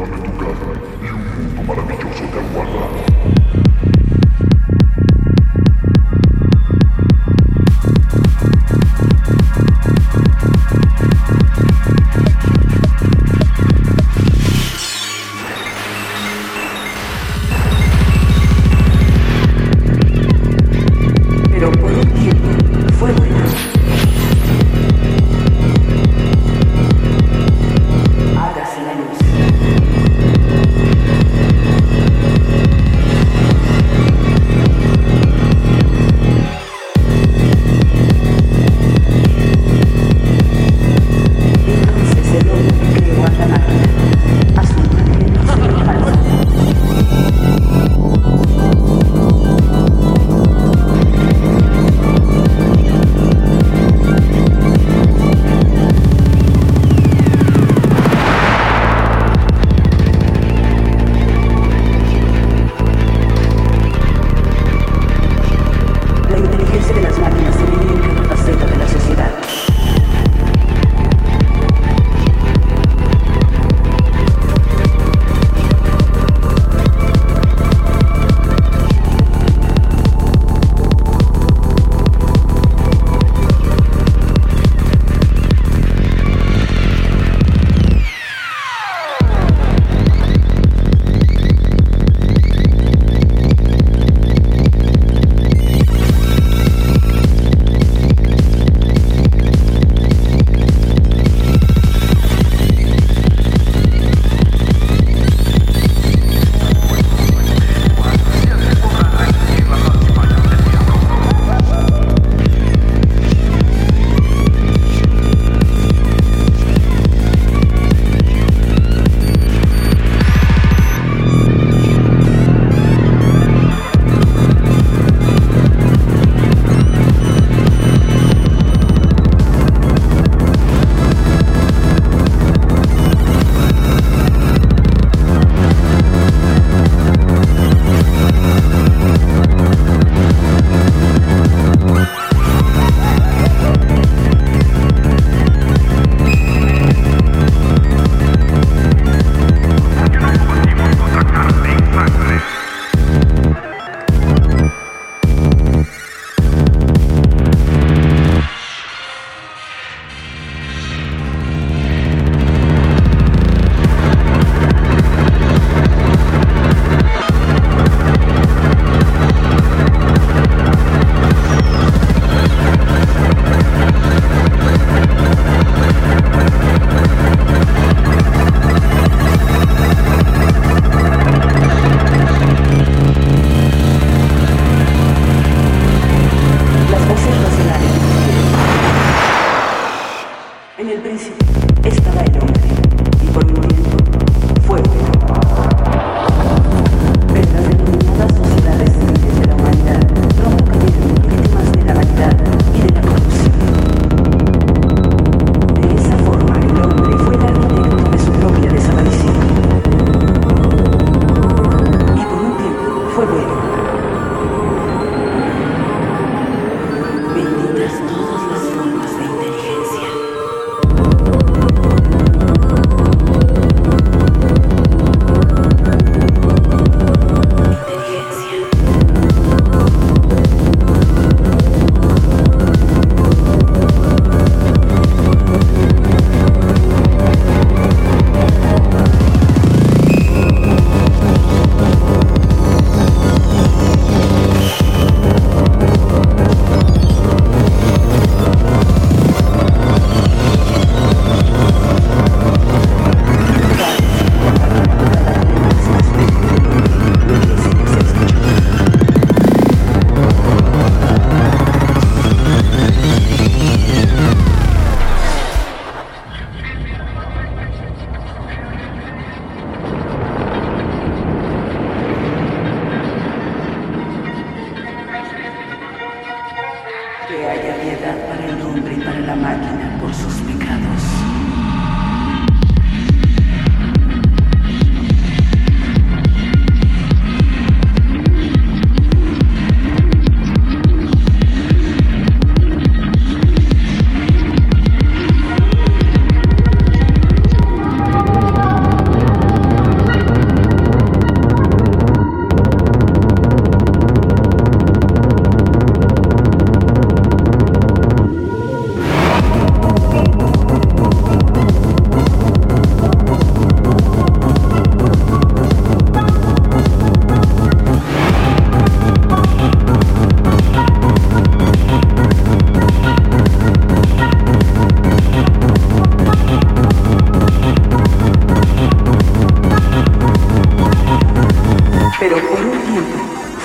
Dame tu casa y un mundo maravilloso te aguarda.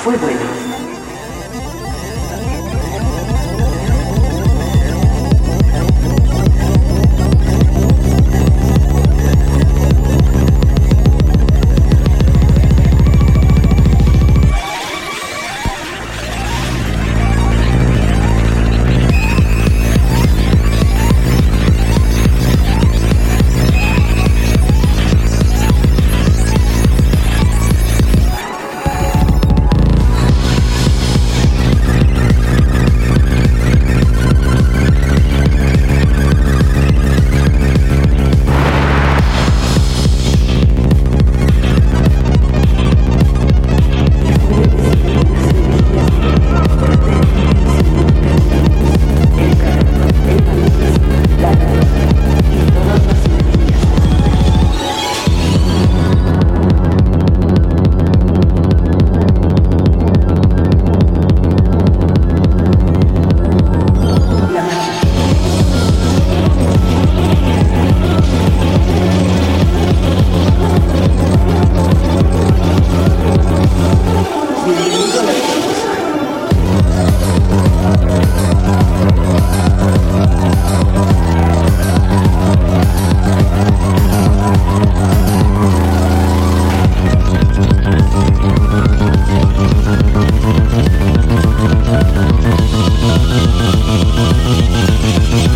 会不会 Thank